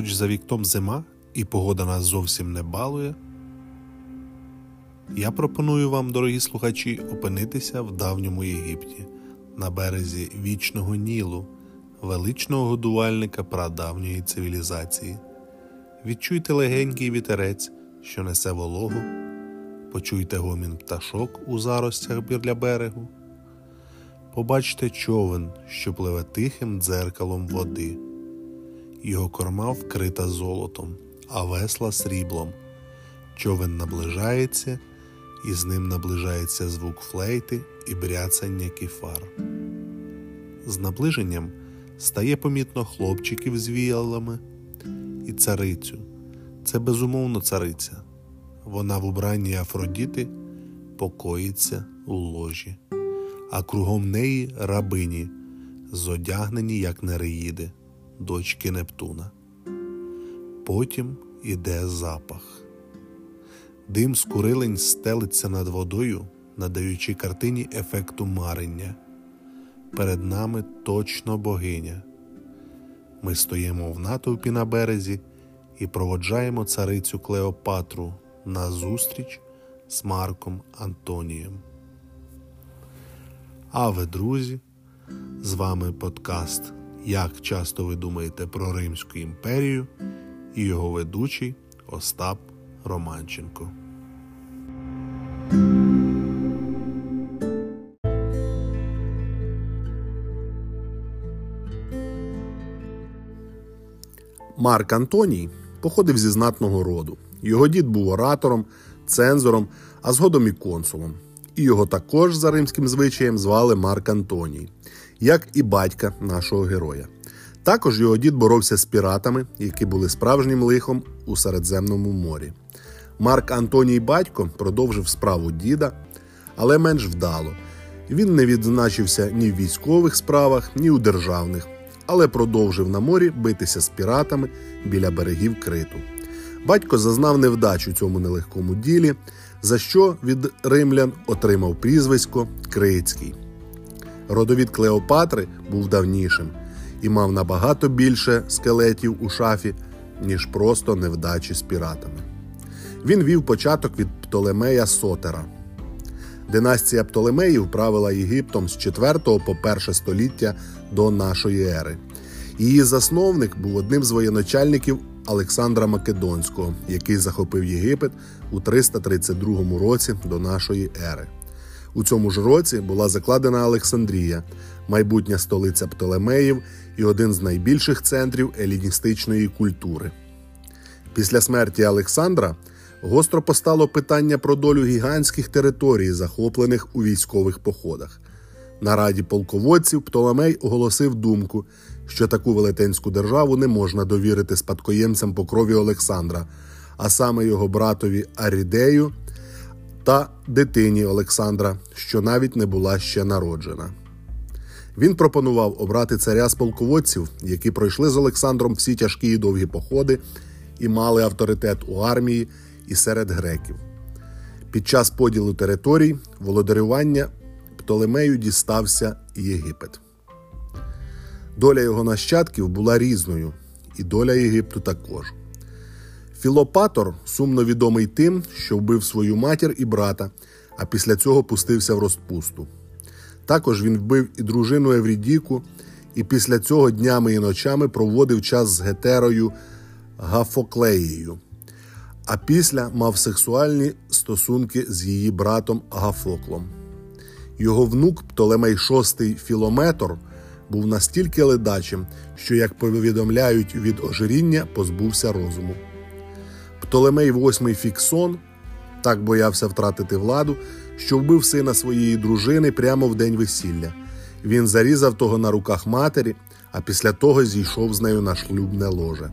хоч за вікном зима і погода нас зовсім не балує, я пропоную вам, дорогі слухачі, опинитися в давньому Єгипті на березі вічного Нілу, величного годувальника прадавньої цивілізації. Відчуйте легенький вітерець, що несе вологу, почуйте гомін пташок у заростях біля берегу, побачте човен, що пливе тихим дзеркалом води. Його корма вкрита золотом, а весла сріблом. Човен наближається, і з ним наближається звук флейти і бряцання кіфар. З наближенням стає помітно хлопчиків з віялами і царицю. Це безумовно цариця. Вона в убранні Афродіти покоїться у ложі, а кругом неї рабині, зодягнені, як нереїди дочки Нептуна. Потім іде запах. Дим з курилень стелиться над водою, надаючи картині ефекту марення. Перед нами точно богиня. Ми стоїмо в натовпі на березі і проводжаємо царицю Клеопатру на зустріч з Марком Антонієм. А ви, друзі, з вами подкаст як часто ви думаєте про Римську імперію і його ведучий Остап Романченко. Марк Антоній походив зі знатного роду. Його дід був оратором, цензором, а згодом і консулом. І його також за римським звичаєм звали Марк Антоній, як і батька нашого героя. Також його дід боровся з піратами, які були справжнім лихом у Середземному морі. Марк Антоній батько продовжив справу діда, але менш вдало. Він не відзначився ні в військових справах, ні у державних, але продовжив на морі битися з піратами біля берегів криту. Батько зазнав невдачу цьому нелегкому ділі, за що від римлян отримав прізвисько Крицький. Родовід Клеопатри був давнішим і мав набагато більше скелетів у шафі, ніж просто невдачі з піратами. Він вів початок від Птолемея Сотера. Династія Птолемеїв правила Єгиптом з 4 по 1 століття до нашої ери. Її засновник був одним з воєначальників Олександра Македонського, який захопив Єгипет у 332 році до нашої ери. У цьому ж році була закладена Олександрія, майбутня столиця Птолемеїв і один з найбільших центрів еліністичної культури. Після смерті Олександра гостро постало питання про долю гігантських територій, захоплених у військових походах. На раді полководців Птолемей оголосив думку, що таку велетенську державу не можна довірити спадкоємцям по крові Олександра, а саме його братові Арідею та дитині Олександра, що навіть не була ще народжена. Він пропонував обрати царя з полководців, які пройшли з Олександром всі тяжкі і довгі походи і мали авторитет у армії і серед греків. Під час поділу територій володарювання Птолемею дістався Єгипет. Доля його нащадків була різною, і доля Єгипту також. Філопатор сумно відомий тим, що вбив свою матір і брата, а після цього пустився в розпусту. Також він вбив і дружину Еврідіку, і після цього днями і ночами проводив час з Гетерою Гафоклеєю, а після мав сексуальні стосунки з її братом Агафоклом. Його внук Птолемей VI Філометр був настільки ледачим, що, як повідомляють від ожиріння, позбувся розуму. Птолемей VIII Фіксон так боявся втратити владу, що вбив сина своєї дружини прямо в день весілля. Він зарізав того на руках матері, а після того зійшов з нею на шлюбне ложе.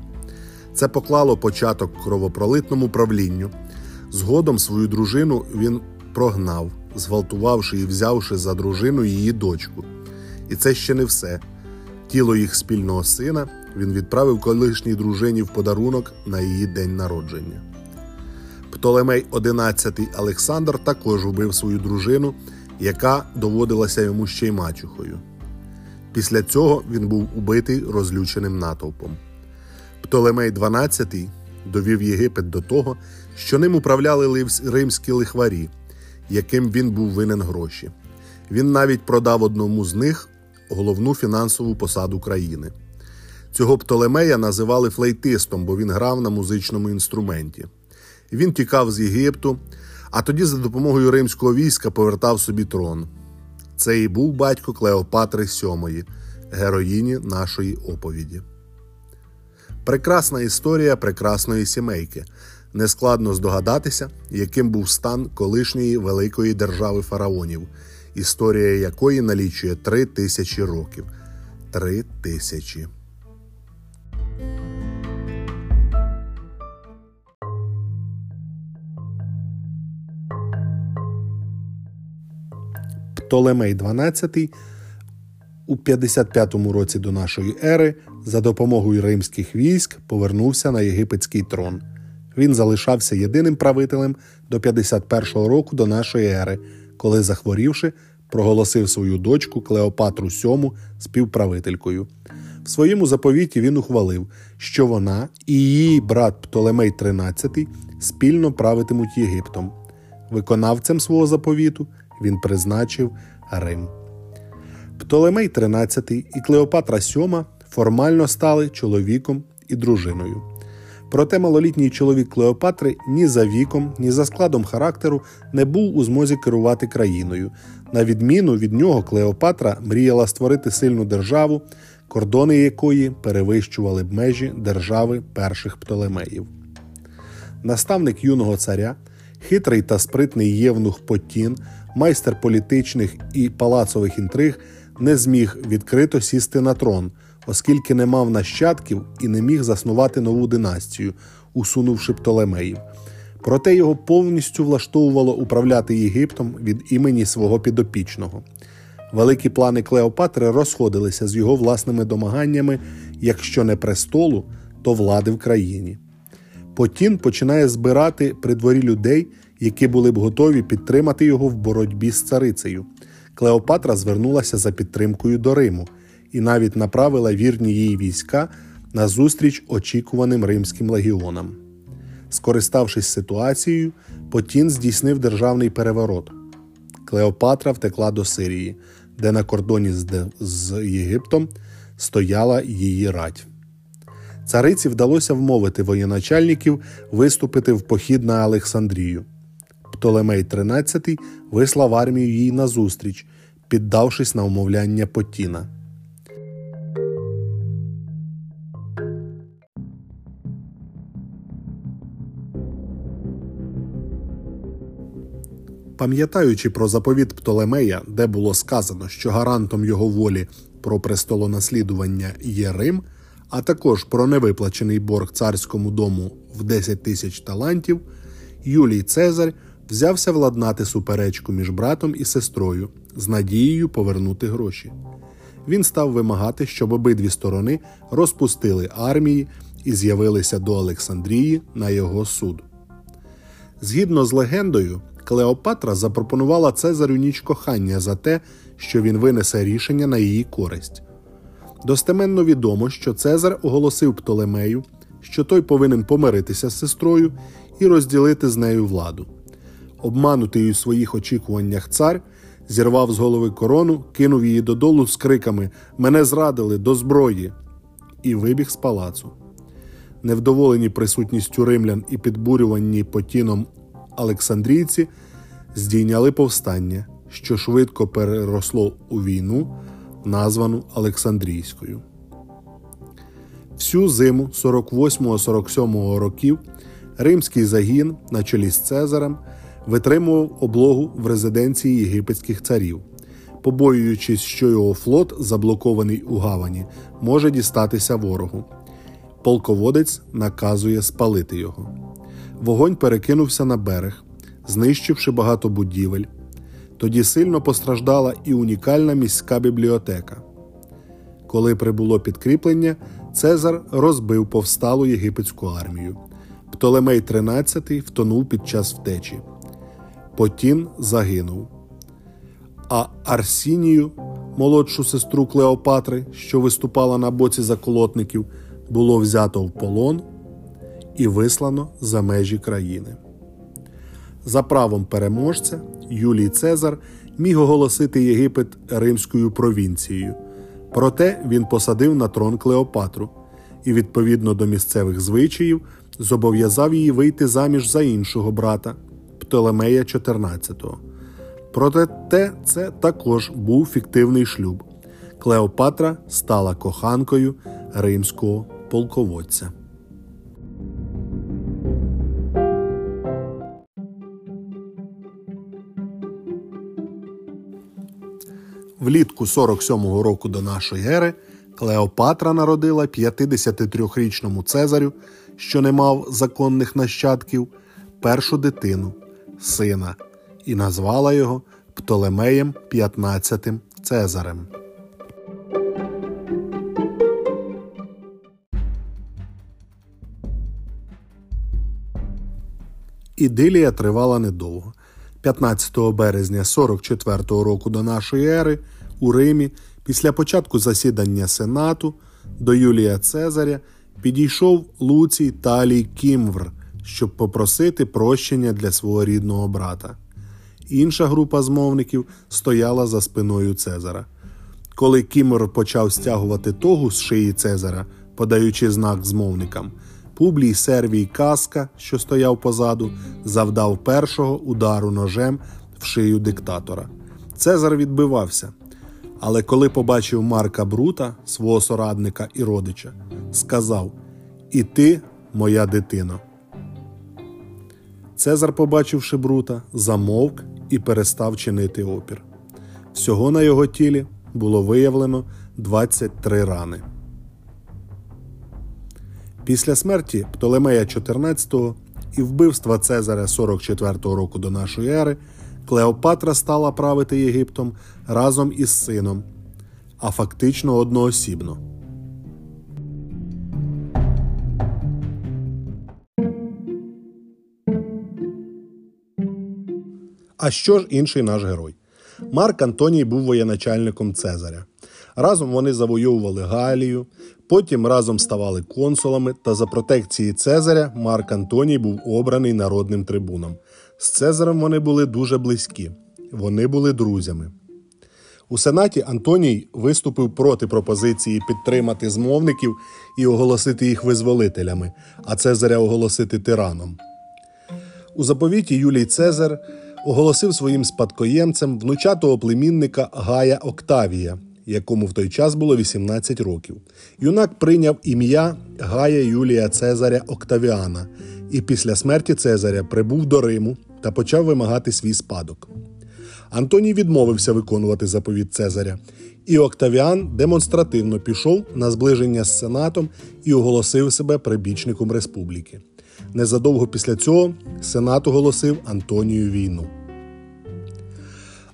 Це поклало початок кровопролитному правлінню. Згодом свою дружину він прогнав, зґвалтувавши і взявши за дружину її дочку. І це ще не все. Тіло їх спільного сина він відправив колишній дружині в подарунок на її день народження. Птолемей XI Олександр також убив свою дружину, яка доводилася йому ще й мачухою. Після цього він був убитий розлюченим натовпом. Птолемей XII довів Єгипет до того, що ним управляли римські лихварі, яким він був винен гроші. Він навіть продав одному з них головну фінансову посаду країни. Цього Птолемея називали флейтистом, бо він грав на музичному інструменті. Він тікав з Єгипту, а тоді за допомогою римського війська повертав собі трон. Це і був батько Клеопатри VII, героїні нашої оповіді. Прекрасна історія прекрасної сімейки. Нескладно здогадатися, яким був стан колишньої великої держави фараонів, історія якої налічує три тисячі років. Три тисячі. Птолемей XII у 55-му році до нашої ери за допомогою римських військ повернувся на єгипетський трон. Він залишався єдиним правителем до 51-го року до нашої ери, коли, захворівши, проголосив свою дочку Клеопатру VII співправителькою. В своєму заповіті він ухвалив, що вона і її брат Птолемей XIII спільно правитимуть Єгиптом. Виконавцем свого заповіту він призначив Рим. Птолемей XIII і Клеопатра VII формально стали чоловіком і дружиною. Проте малолітній чоловік Клеопатри ні за віком, ні за складом характеру не був у змозі керувати країною. На відміну від нього, Клеопатра мріяла створити сильну державу, кордони якої перевищували б межі держави перших Птолемеїв. Наставник юного царя, хитрий та спритний євнух Потін, майстер політичних і палацових інтриг, не зміг відкрито сісти на трон оскільки не мав нащадків і не міг заснувати нову династію, усунувши Птолемеїв. Проте його повністю влаштовувало управляти Єгиптом від імені свого підопічного. Великі плани Клеопатри розходилися з його власними домаганнями, якщо не престолу, то влади в країні. Потін починає збирати при дворі людей, які були б готові підтримати його в боротьбі з царицею. Клеопатра звернулася за підтримкою до Риму, і навіть направила вірні її війська на зустріч очікуваним римським легіонам. Скориставшись ситуацією, Потін здійснив державний переворот. Клеопатра втекла до Сирії, де на кордоні з Єгиптом стояла її рать. Цариці вдалося вмовити воєначальників виступити в похід на Олександрію. Птолемей XIII вислав армію їй назустріч, піддавшись на умовляння Потіна. Пам'ятаючи про заповіт Птолемея, де було сказано, що гарантом його волі про престолонаслідування є Рим, а також про невиплачений борг царському дому в 10 тисяч талантів, Юлій Цезарь взявся владнати суперечку між братом і сестрою з надією повернути гроші. Він став вимагати, щоб обидві сторони розпустили армії і з'явилися до Олександрії на його суд. Згідно з легендою, Клеопатра запропонувала Цезарю ніч кохання за те, що він винесе рішення на її користь. Достеменно відомо, що Цезар оголосив Птолемею, що той повинен помиритися з сестрою і розділити з нею владу. Обманутий у своїх очікуваннях цар зірвав з голови корону, кинув її додолу з криками Мене зрадили до зброї! і вибіг з палацу. Невдоволені присутністю римлян і підбурювані потіном Олександрійці здійняли повстання, що швидко переросло у війну, названу Олександрійською. Всю зиму 48-47 років римський загін на чолі з Цезарем витримував облогу в резиденції єгипетських царів, побоюючись, що його флот, заблокований у гавані, може дістатися ворогу. Полководець наказує спалити його. Вогонь перекинувся на берег, знищивши багато будівель. Тоді сильно постраждала і унікальна міська бібліотека. Коли прибуло підкріплення, Цезар розбив повсталу єгипетську армію. Птолемей XIII втонув під час втечі. Потін загинув. А Арсінію, молодшу сестру Клеопатри, що виступала на боці заколотників, було взято в полон і вислано за межі країни. За правом переможця Юлій Цезар міг оголосити Єгипет римською провінцією, проте він посадив на трон Клеопатру і, відповідно до місцевих звичаїв, зобов'язав її вийти заміж за іншого брата Птолемея XIV. Проте це також був фіктивний шлюб. Клеопатра стала коханкою римського полководця. Влітку 47-го року до нашої ери Клеопатра народила 53-річному Цезарю, що не мав законних нащадків, першу дитину, сина, і назвала його Птолемеєм 15 Цезарем. Ідилія тривала недовго. 15 березня 44 року до нашої ери у Римі, після початку засідання Сенату до Юлія Цезаря підійшов Луцій Талій Кімвр, щоб попросити прощення для свого рідного брата. Інша група змовників стояла за спиною Цезара. Коли Кімвр почав стягувати тогу з шиї Цезара, подаючи знак змовникам, Публій Сервій Каска, що стояв позаду, завдав першого удару ножем в шию диктатора. Цезар відбивався. Але коли побачив Марка Брута, свого сорадника і родича, сказав: І ти, моя дитино. Цезар, побачивши Брута, замовк і перестав чинити опір. Всього на його тілі було виявлено 23 рани. Після смерті Птолемея XIV і вбивства Цезаря 44-го року до нашої ери Клеопатра стала правити Єгиптом разом із сином, а фактично одноосібно. А що ж інший наш герой? Марк Антоній був воєначальником Цезаря. Разом вони завойовували Галію, потім разом ставали консулами, та за протекції Цезаря Марк Антоній був обраний народним трибуном. З Цезарем вони були дуже близькі, вони були друзями. У Сенаті Антоній виступив проти пропозиції підтримати змовників і оголосити їх визволителями, а Цезаря оголосити тираном. У заповіті Юлій Цезар оголосив своїм спадкоємцем внучатого племінника Гая Октавія, якому в той час було 18 років. Юнак прийняв ім'я Гая Юлія Цезаря Октавіана і після смерті Цезаря прибув до Риму та почав вимагати свій спадок. Антоній відмовився виконувати заповідь Цезаря, і Октавіан демонстративно пішов на зближення з Сенатом і оголосив себе прибічником республіки. Незадовго після цього Сенат оголосив Антонію війну.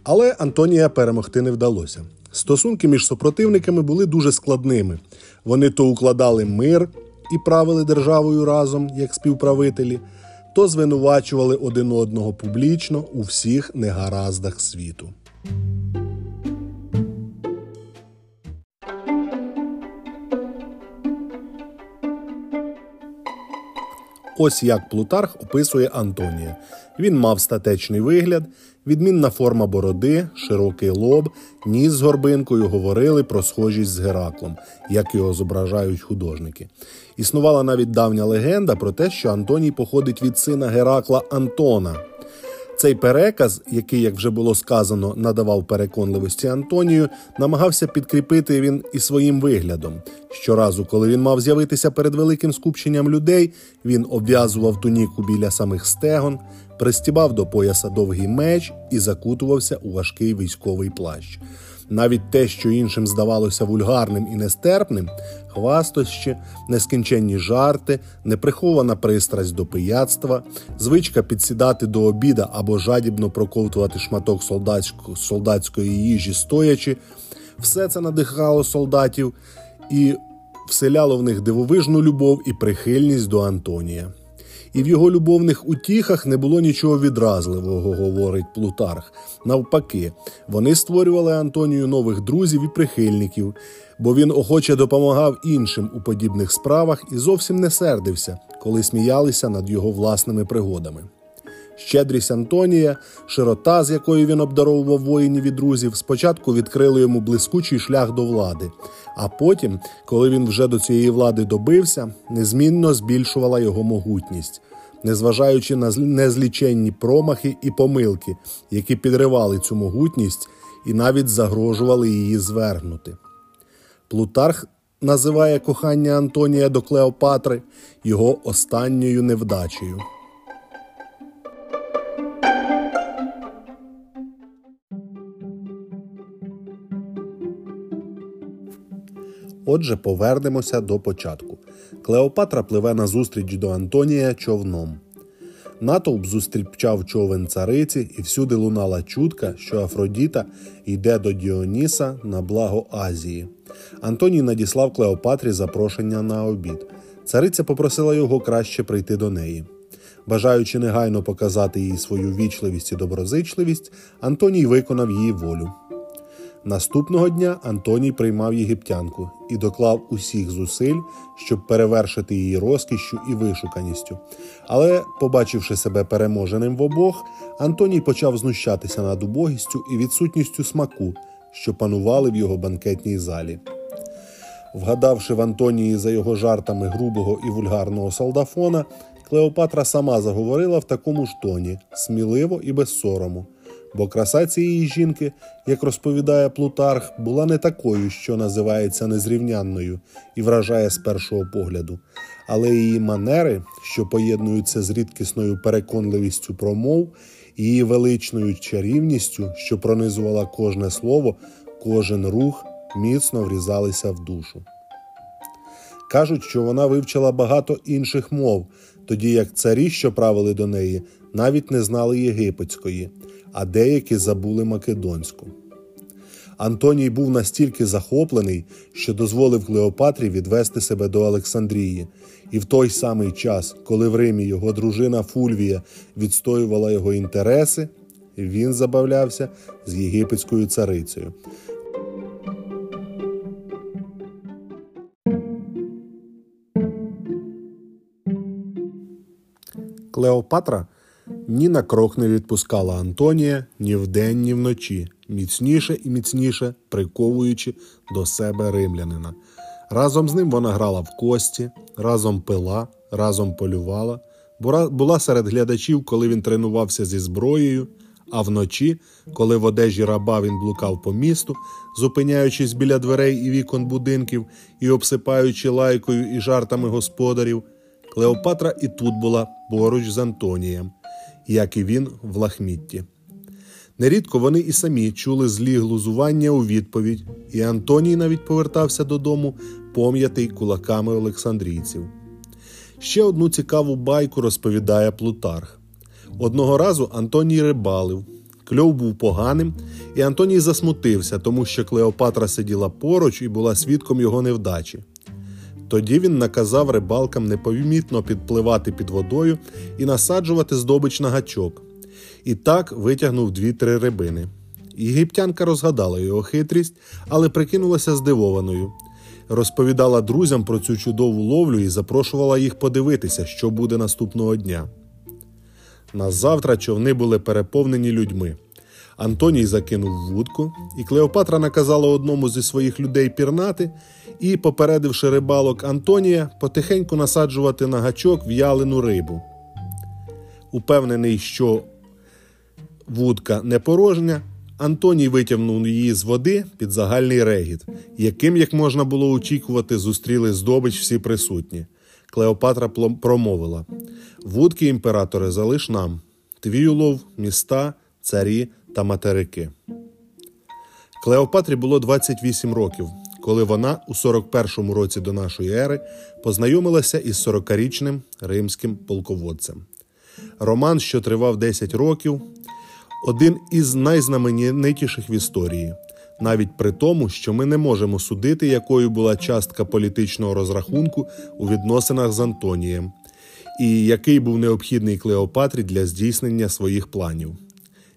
Але Антонія перемогти не вдалося. Стосунки між супротивниками були дуже складними. Вони то укладали мир і правили державою разом як співправителі, то звинувачували один одного публічно у всіх негараздах світу. Ось як Плутарх описує Антонія. Він мав статечний вигляд, відмінна форма бороди, широкий лоб, ніс з горбинкою говорили про схожість з Гераклом, як його зображають художники. Існувала навіть давня легенда про те, що Антоній походить від сина Геракла Антона. Цей переказ, який, як вже було сказано, надавав переконливості Антонію, намагався підкріпити він і своїм виглядом. Щоразу, коли він мав з'явитися перед великим скупченням людей, він обв'язував туніку біля самих стегон, пристібав до пояса довгий меч і закутувався у важкий військовий плащ. Навіть те, що іншим здавалося вульгарним і нестерпним, хвастощі, нескінченні жарти, неприхована пристрасть до пияцтва, звичка підсідати до обіда або жадібно проковтувати шматок солдатської їжі стоячи, все це надихало солдатів і вселяло в них дивовижну любов і прихильність до Антонія. І в його любовних утіхах не було нічого відразливого, говорить Плутарх. Навпаки, вони створювали Антонію нових друзів і прихильників, бо він охоче допомагав іншим у подібних справах і зовсім не сердився, коли сміялися над його власними пригодами. Щедрість Антонія, широта, з якою він обдаровував воїнів і друзів, спочатку відкрили йому блискучий шлях до влади, а потім, коли він вже до цієї влади добився, незмінно збільшувала його могутність, незважаючи на незліченні промахи і помилки, які підривали цю могутність і навіть загрожували її звергнути. Плутарх називає кохання Антонія до Клеопатри його останньою невдачею. Отже, повернемося до початку. Клеопатра пливе назустріч до Антонія човном. Натовп зустрічав човен цариці, і всюди лунала чутка, що Афродіта йде до Діоніса на благо Азії. Антоній надіслав Клеопатрі запрошення на обід. Цариця попросила його краще прийти до неї. Бажаючи негайно показати їй свою вічливість і доброзичливість, Антоній виконав її волю. Наступного дня Антоній приймав єгиптянку і доклав усіх зусиль, щоб перевершити її розкішшю і вишуканістю. Але, побачивши себе переможеним в обох, Антоній почав знущатися над убогістю і відсутністю смаку, що панували в його банкетній залі. Вгадавши в Антонії за його жартами грубого і вульгарного солдафона, Клеопатра сама заговорила в такому ж тоні, сміливо і без сорому бо краса цієї жінки, як розповідає Плутарх, була не такою, що називається незрівнянною і вражає з першого погляду, але її манери, що поєднуються з рідкісною переконливістю промов, її величною чарівністю, що пронизувала кожне слово, кожен рух, міцно врізалися в душу. Кажуть, що вона вивчила багато інших мов, тоді як царі, що правили до неї, навіть не знали єгипетської, а деякі забули македонську. Антоній був настільки захоплений, що дозволив Клеопатрі відвести себе до Олександрії, і в той самий час, коли в Римі його дружина Фульвія відстоювала його інтереси, він забавлявся з єгипетською царицею. Клеопатра ні на крок не відпускала Антонія ні вдень, ні вночі, міцніше і міцніше приковуючи до себе римлянина. Разом з ним вона грала в кості, разом пила, разом полювала, була серед глядачів, коли він тренувався зі зброєю. А вночі, коли в одежі раба він блукав по місту, зупиняючись біля дверей і вікон будинків і обсипаючи лайкою і жартами господарів, Клеопатра і тут була поруч з Антонієм як і він в лахмітті. Нерідко вони і самі чули злі глузування у відповідь, і Антоній навіть повертався додому, пом'ятий кулаками Олександрійців. Ще одну цікаву байку розповідає Плутарх. Одного разу Антоній рибалив, кльов був поганим, і Антоній засмутився, тому що Клеопатра сиділа поруч і була свідком його невдачі. Тоді він наказав рибалкам непомітно підпливати під водою і насаджувати здобич на гачок. І так витягнув дві-три рибини. Єгиптянка розгадала його хитрість, але прикинулася здивованою. Розповідала друзям про цю чудову ловлю і запрошувала їх подивитися, що буде наступного дня. Назавтра човни були переповнені людьми. Антоній закинув вудку, і Клеопатра наказала одному зі своїх людей пірнати і, попередивши рибалок Антонія, потихеньку насаджувати на гачок в'ялену рибу. Упевнений, що вудка не порожня, Антоній витягнув її з води під загальний регіт, яким, як можна було очікувати, зустріли здобич всі присутні. Клеопатра промовила Вудки, імператоре, залиш нам твій улов, міста, царі та материки. Клеопатрі було 28 років, коли вона у 41-му році до нашої ери познайомилася із 40-річним римським полководцем. Роман, що тривав 10 років, один із найзнаменитіших в історії, навіть при тому, що ми не можемо судити, якою була частка політичного розрахунку у відносинах з Антонієм. і який був необхідний Клеопатрі для здійснення своїх планів.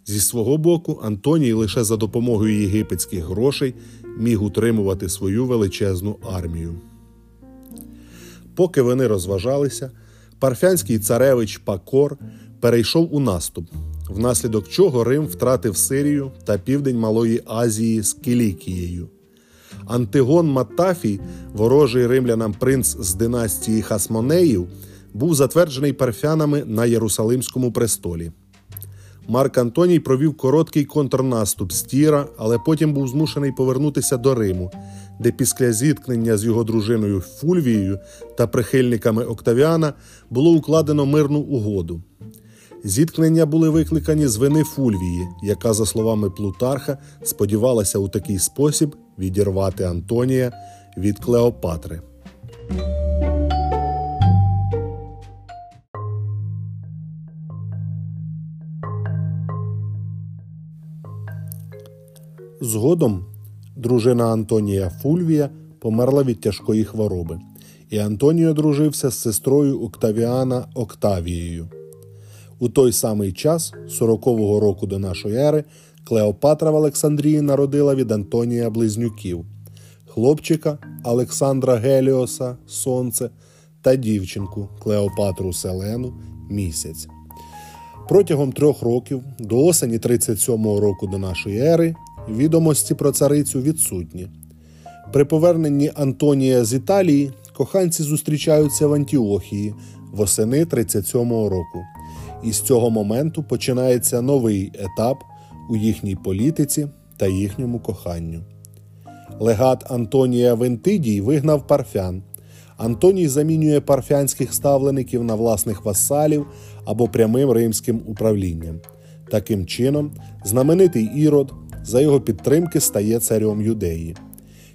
Зі свого боку, Антоній лише за допомогою єгипетських грошей міг утримувати свою величезну армію. Поки вони розважалися, парфянський царевич Пакор перейшов у наступ, внаслідок чого Рим втратив Сирію та південь Малої Азії з Кілікією. Антигон Матафій, ворожий римлянам принц з династії Хасмонеїв, був затверджений парфянами на Єрусалимському престолі. Марк Антоній провів короткий контрнаступ з Тіра, але потім був змушений повернутися до Риму, де після зіткнення з його дружиною Фульвією та прихильниками Октавіана було укладено мирну угоду. Зіткнення були викликані з вини Фульвії, яка, за словами Плутарха, сподівалася у такий спосіб відірвати Антонія від Клеопатри. Згодом дружина Антонія Фульвія померла від тяжкої хвороби, і Антоніо дружився з сестрою Октавіана Октавією. У той самий час, 40-го року до нашої ери, Клеопатра в Олександрії народила від Антонія близнюків, хлопчика Олександра Геліоса Сонце та дівчинку Клеопатру Селену Місяць. Протягом трьох років до осені 37-го року до нашої ери відомості про царицю відсутні. При поверненні Антонія з Італії коханці зустрічаються в Антіохії восени 37-го року. І з цього моменту починається новий етап у їхній політиці та їхньому коханню. Легат Антонія Вентидій вигнав парфян. Антоній замінює парфянських ставлеників на власних васалів або прямим римським управлінням. Таким чином, знаменитий ірод за його підтримки стає царем юдеї.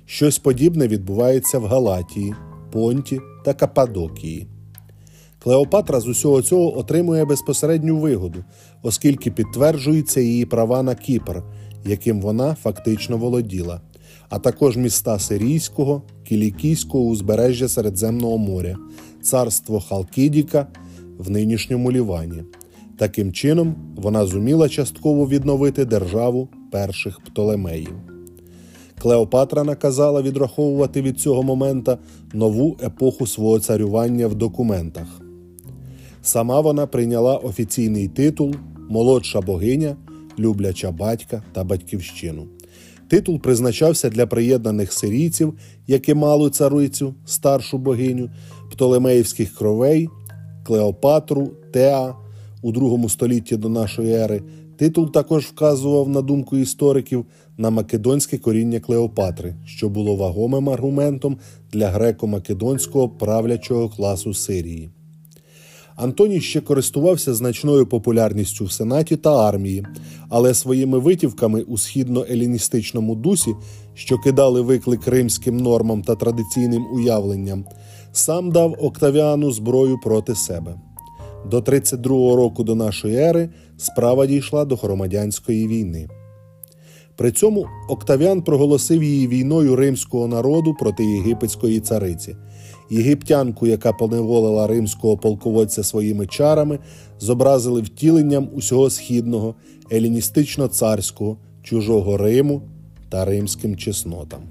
Щось подібне відбувається в Галатії, Понті та Кападокії. Клеопатра з усього цього отримує безпосередню вигоду, оскільки підтверджуються її права на Кіпр, яким вона фактично володіла, а також міста Сирійського, Кілікійського узбережжя Середземного моря, царство Халкідіка в нинішньому Лівані. Таким чином, вона зуміла частково відновити державу перших Птолемеїв. Клеопатра наказала відраховувати від цього момента нову епоху свого царювання в документах. Сама вона прийняла офіційний титул молодша богиня, любляча батька та батьківщину. Титул призначався для приєднаних сирійців, які мали царицю, старшу богиню, птолемеївських кровей, Клеопатру, Теа у другому столітті до нашої ери. Титул також вказував, на думку істориків, на македонське коріння Клеопатри, що було вагомим аргументом для греко-македонського правлячого класу Сирії. Антоній ще користувався значною популярністю в сенаті та армії, але своїми витівками у східно-еліністичному дусі, що кидали виклик римським нормам та традиційним уявленням, сам дав Октавіану зброю проти себе. До 32-го року до нашої ери справа дійшла до громадянської війни. При цьому Октавіан проголосив її війною римського народу проти єгипетської цариці. Єгиптянку, яка поневолила римського полководця своїми чарами, зобразили втіленням усього східного, еліністично-царського, чужого Риму та римським чеснотам.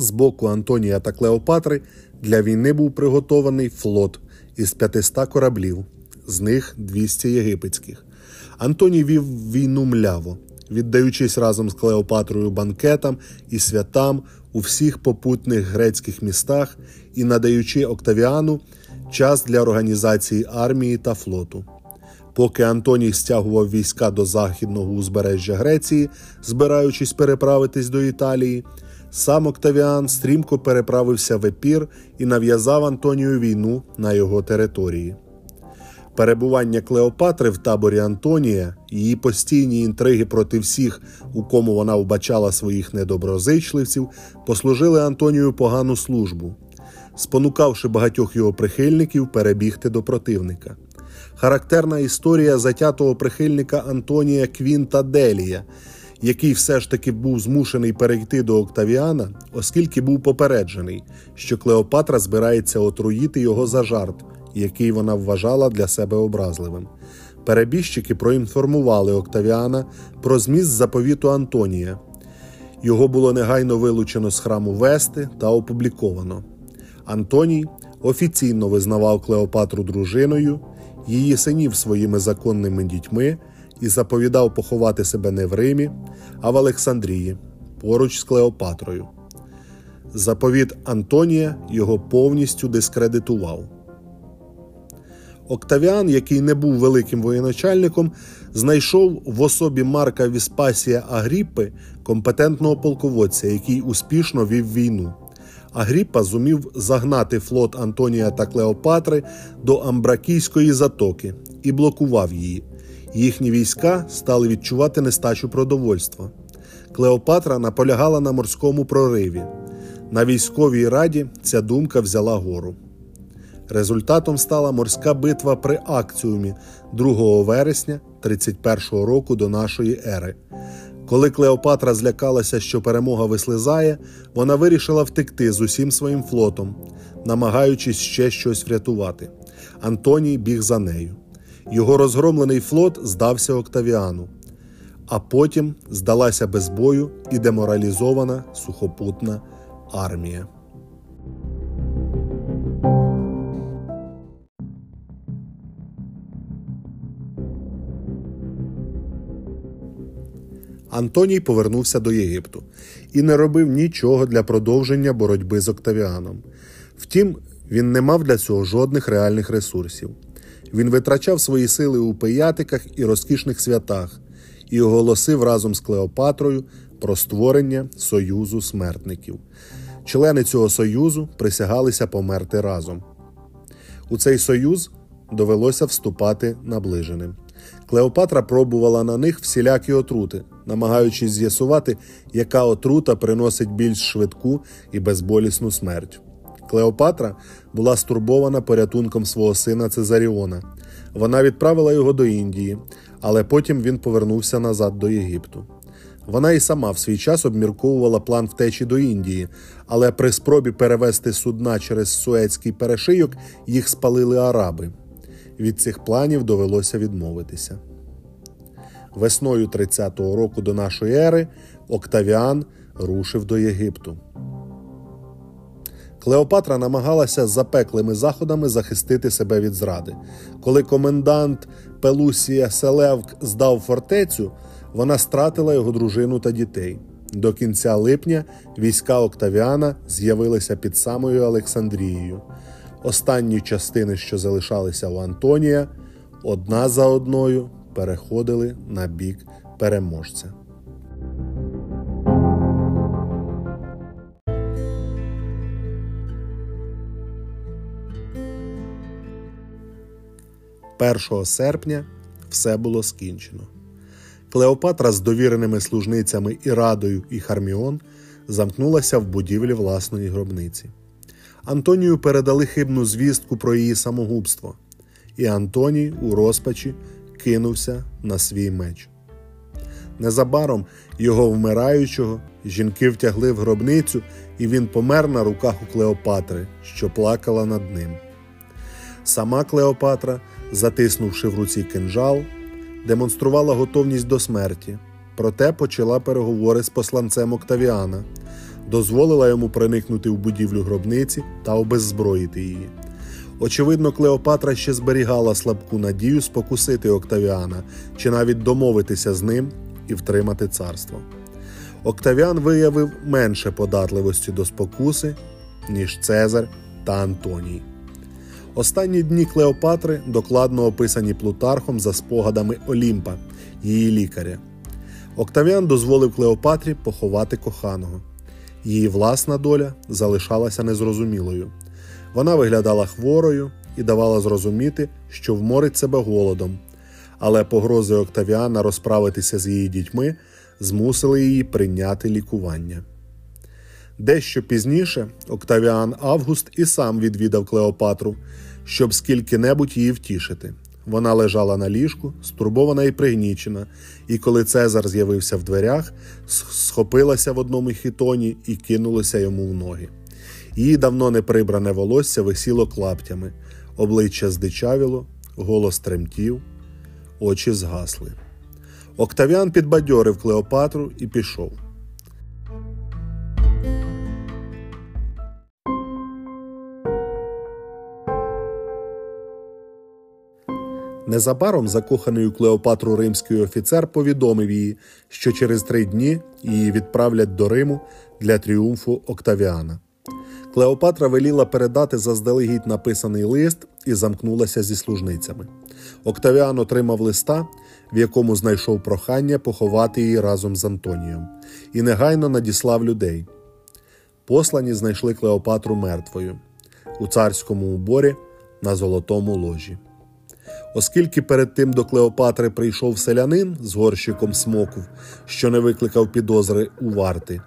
З боку Антонія та Клеопатри для війни був приготований флот із 500 кораблів, з них 200 єгипетських. Антоній вів війну мляво, віддаючись разом з Клеопатрою банкетам і святам у всіх попутних грецьких містах і надаючи Октавіану час для організації армії та флоту. Поки Антоній стягував війська до західного узбережжя Греції, збираючись переправитись до Італії, сам Октавіан стрімко переправився в епір і нав'язав Антонію війну на його території. Перебування Клеопатри в таборі Антонія, її постійні інтриги проти всіх, у кому вона вбачала своїх недоброзичливців, послужили Антонію погану службу, спонукавши багатьох його прихильників перебігти до противника. Характерна історія затятого прихильника Антонія Квінта Делія, який все ж таки був змушений перейти до Октавіана, оскільки був попереджений, що Клеопатра збирається отруїти його за жарт, який вона вважала для себе образливим. Перебіжчики проінформували Октавіана про зміст заповіту Антонія. Його було негайно вилучено з храму Вести та опубліковано. Антоній офіційно визнавав Клеопатру дружиною, її синів своїми законними дітьми і заповідав поховати себе не в Римі, а в Олександрії поруч з Клеопатрою. Заповіт Антонія його повністю дискредитував. Октавіан, який не був великим воєначальником, знайшов в особі Марка Віспасія Агріппи компетентного полководця, який успішно вів війну. Агріппа зумів загнати флот Антонія та Клеопатри до Амбракійської затоки і блокував її. Їхні війська стали відчувати нестачу продовольства. Клеопатра наполягала на морському прориві. На військовій раді ця думка взяла гору. Результатом стала морська битва при акціумі 2 вересня 31 року до нашої ери. Коли Клеопатра злякалася, що перемога вислизає, вона вирішила втекти з усім своїм флотом, намагаючись ще щось врятувати. Антоній біг за нею. Його розгромлений флот здався Октавіану, а потім здалася без бою і деморалізована сухопутна армія. Антоній повернувся до Єгипту і не робив нічого для продовження боротьби з Октавіаном. Втім, він не мав для цього жодних реальних ресурсів. Він витрачав свої сили у пиятиках і розкішних святах і оголосив разом з Клеопатрою про створення Союзу смертників. Члени цього союзу присягалися померти разом. У цей союз довелося вступати наближеним. Клеопатра пробувала на них всілякі отрути, намагаючись з'ясувати, яка отрута приносить більш швидку і безболісну смерть. Клеопатра була стурбована порятунком свого сина Цезаріона. Вона відправила його до Індії, але потім він повернувся назад до Єгипту. Вона і сама в свій час обмірковувала план втечі до Індії, але при спробі перевести судна через Суецький перешийок їх спалили араби. Від цих планів довелося відмовитися. Весною 30-го року до нашої ери Октавіан рушив до Єгипту. Клеопатра намагалася запеклими заходами захистити себе від зради. Коли комендант Пелусія Селевк здав фортецю, вона стратила його дружину та дітей. До кінця липня війська Октавіана з'явилися під самою Олександрією. Останні частини, що залишалися у Антонія, одна за одною переходили на бік переможця. Першого серпня все було скінчено. Клеопатра з довіреними служницями Ірадою і Харміон замкнулася в будівлі власної гробниці. Антонію передали хибну звістку про її самогубство, і Антоній у розпачі кинувся на свій меч. Незабаром його вмираючого жінки втягли в гробницю, і він помер на руках у Клеопатри, що плакала над ним. Сама Клеопатра, затиснувши в руці кинжал, демонструвала готовність до смерті, проте почала переговори з посланцем Октавіана, дозволила йому проникнути в будівлю гробниці та обеззброїти її. Очевидно, Клеопатра ще зберігала слабку надію спокусити Октавіана чи навіть домовитися з ним і втримати царство. Октавіан виявив менше податливості до спокуси, ніж Цезар та Антоній. Останні дні Клеопатри докладно описані Плутархом за спогадами Олімпа, її лікаря. Октавіан дозволив Клеопатрі поховати коханого. Її власна доля залишалася незрозумілою. Вона виглядала хворою і давала зрозуміти, що вморить себе голодом, але погрози Октавіана розправитися з її дітьми змусили її прийняти лікування. Дещо пізніше Октавіан Август і сам відвідав Клеопатру, щоб скільки-небудь її втішити. Вона лежала на ліжку, стурбована і пригнічена, і коли Цезар з'явився в дверях, схопилася в одному хітоні і кинулася йому в ноги. Її давно не прибране волосся висіло клаптями, обличчя здичавіло, голос тремтів, очі згасли. Октавіан підбадьорив Клеопатру і пішов. Незабаром закоханий у Клеопатру римський офіцер повідомив їй, що через три дні її відправлять до Риму для тріумфу Октавіана. Клеопатра веліла передати заздалегідь написаний лист і замкнулася зі служницями. Октавіан отримав листа, в якому знайшов прохання поховати її разом з Антонієм, і негайно надіслав людей. Послані знайшли Клеопатру мертвою у царському уборі на золотому ложі. Оскільки перед тим до Клеопатри прийшов селянин з горщиком смоків, що не викликав підозри у варти,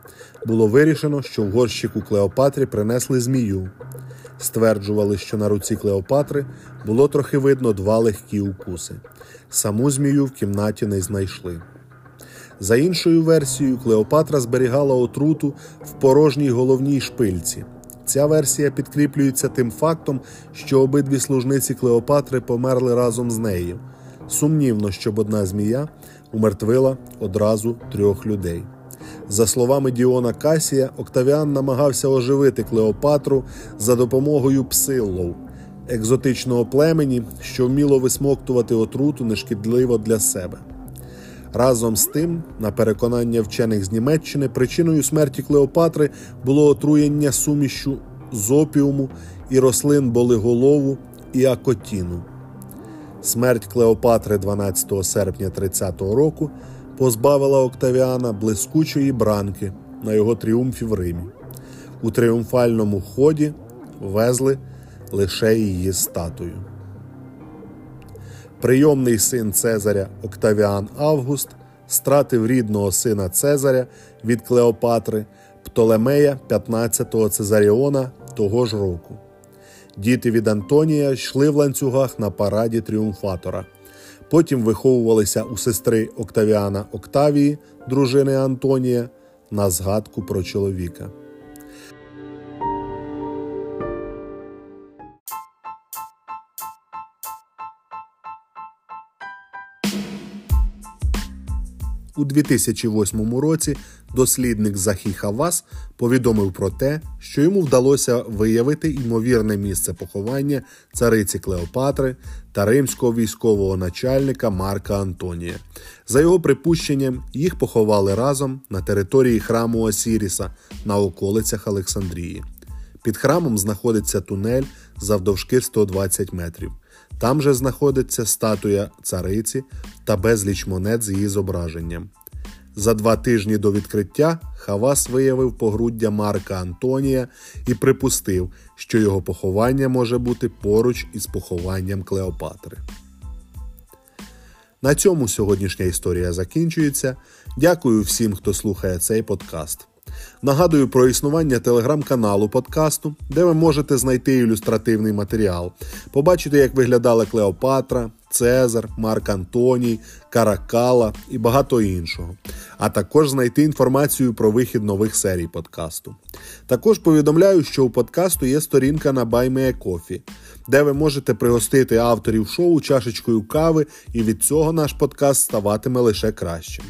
було вирішено, що в горщику Клеопатрі принесли змію. Стверджували, що на руці Клеопатри було трохи видно два легкі укуси. Саму змію в кімнаті не знайшли. За іншою версією, Клеопатра зберігала отруту в порожній головній шпильці. Ця версія підкріплюється тим фактом, що обидві служниці Клеопатри померли разом з нею. Сумнівно, щоб одна змія умертвила одразу трьох людей. За словами Діона Касія, Октавіан намагався оживити Клеопатру за допомогою псиллов, екзотичного племені, що вміло висмоктувати отруту нешкідливо для себе. Разом з тим, на переконання вчених з Німеччини, причиною смерті Клеопатри було отруєння сумішю з опіуму і рослин болиголову і акотіну. Смерть Клеопатри 12 серпня 30-го року позбавила Октавіана блискучої бранки на його тріумфі в Римі. У тріумфальному ході везли лише її статую. Прийомний син Цезаря Октавіан Август стратив рідного сина Цезаря від Клеопатри Птолемея 15-го Цезаріона того ж року. Діти від Антонія йшли в ланцюгах на параді тріумфатора. Потім виховувалися у сестри Октавіана Октавії, дружини Антонія, на згадку про чоловіка. У 2008 році дослідник Захі Хавас повідомив про те, що йому вдалося виявити ймовірне місце поховання цариці Клеопатри та римського військового начальника Марка Антонія. За його припущенням, їх поховали разом на території храму Осіріса на околицях Олександрії. Під храмом знаходиться тунель завдовжки 120 метрів. Там же знаходиться статуя цариці та безліч монет з її зображенням. За два тижні до відкриття Хавас виявив погруддя Марка Антонія і припустив, що його поховання може бути поруч із похованням Клеопатри. На цьому сьогоднішня історія закінчується. Дякую всім, хто слухає цей подкаст. Нагадую про існування телеграм-каналу подкасту, де ви можете знайти ілюстративний матеріал, побачити, як виглядала Клеопатра, Цезар, Марк Антоній, Каракала і багато іншого. А також знайти інформацію про вихід нових серій подкасту. Також повідомляю, що у подкасту є сторінка на BuyMeACoffee, де ви можете пригостити авторів шоу чашечкою кави, і від цього наш подкаст ставатиме лише кращим.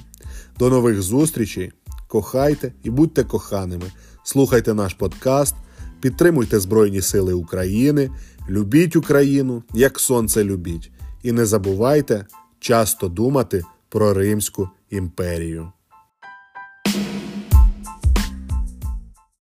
До нових зустрічей! кохайте і будьте коханими. Слухайте наш подкаст, підтримуйте Збройні Сили України, любіть Україну, як сонце любіть. І не забувайте часто думати про Римську імперію.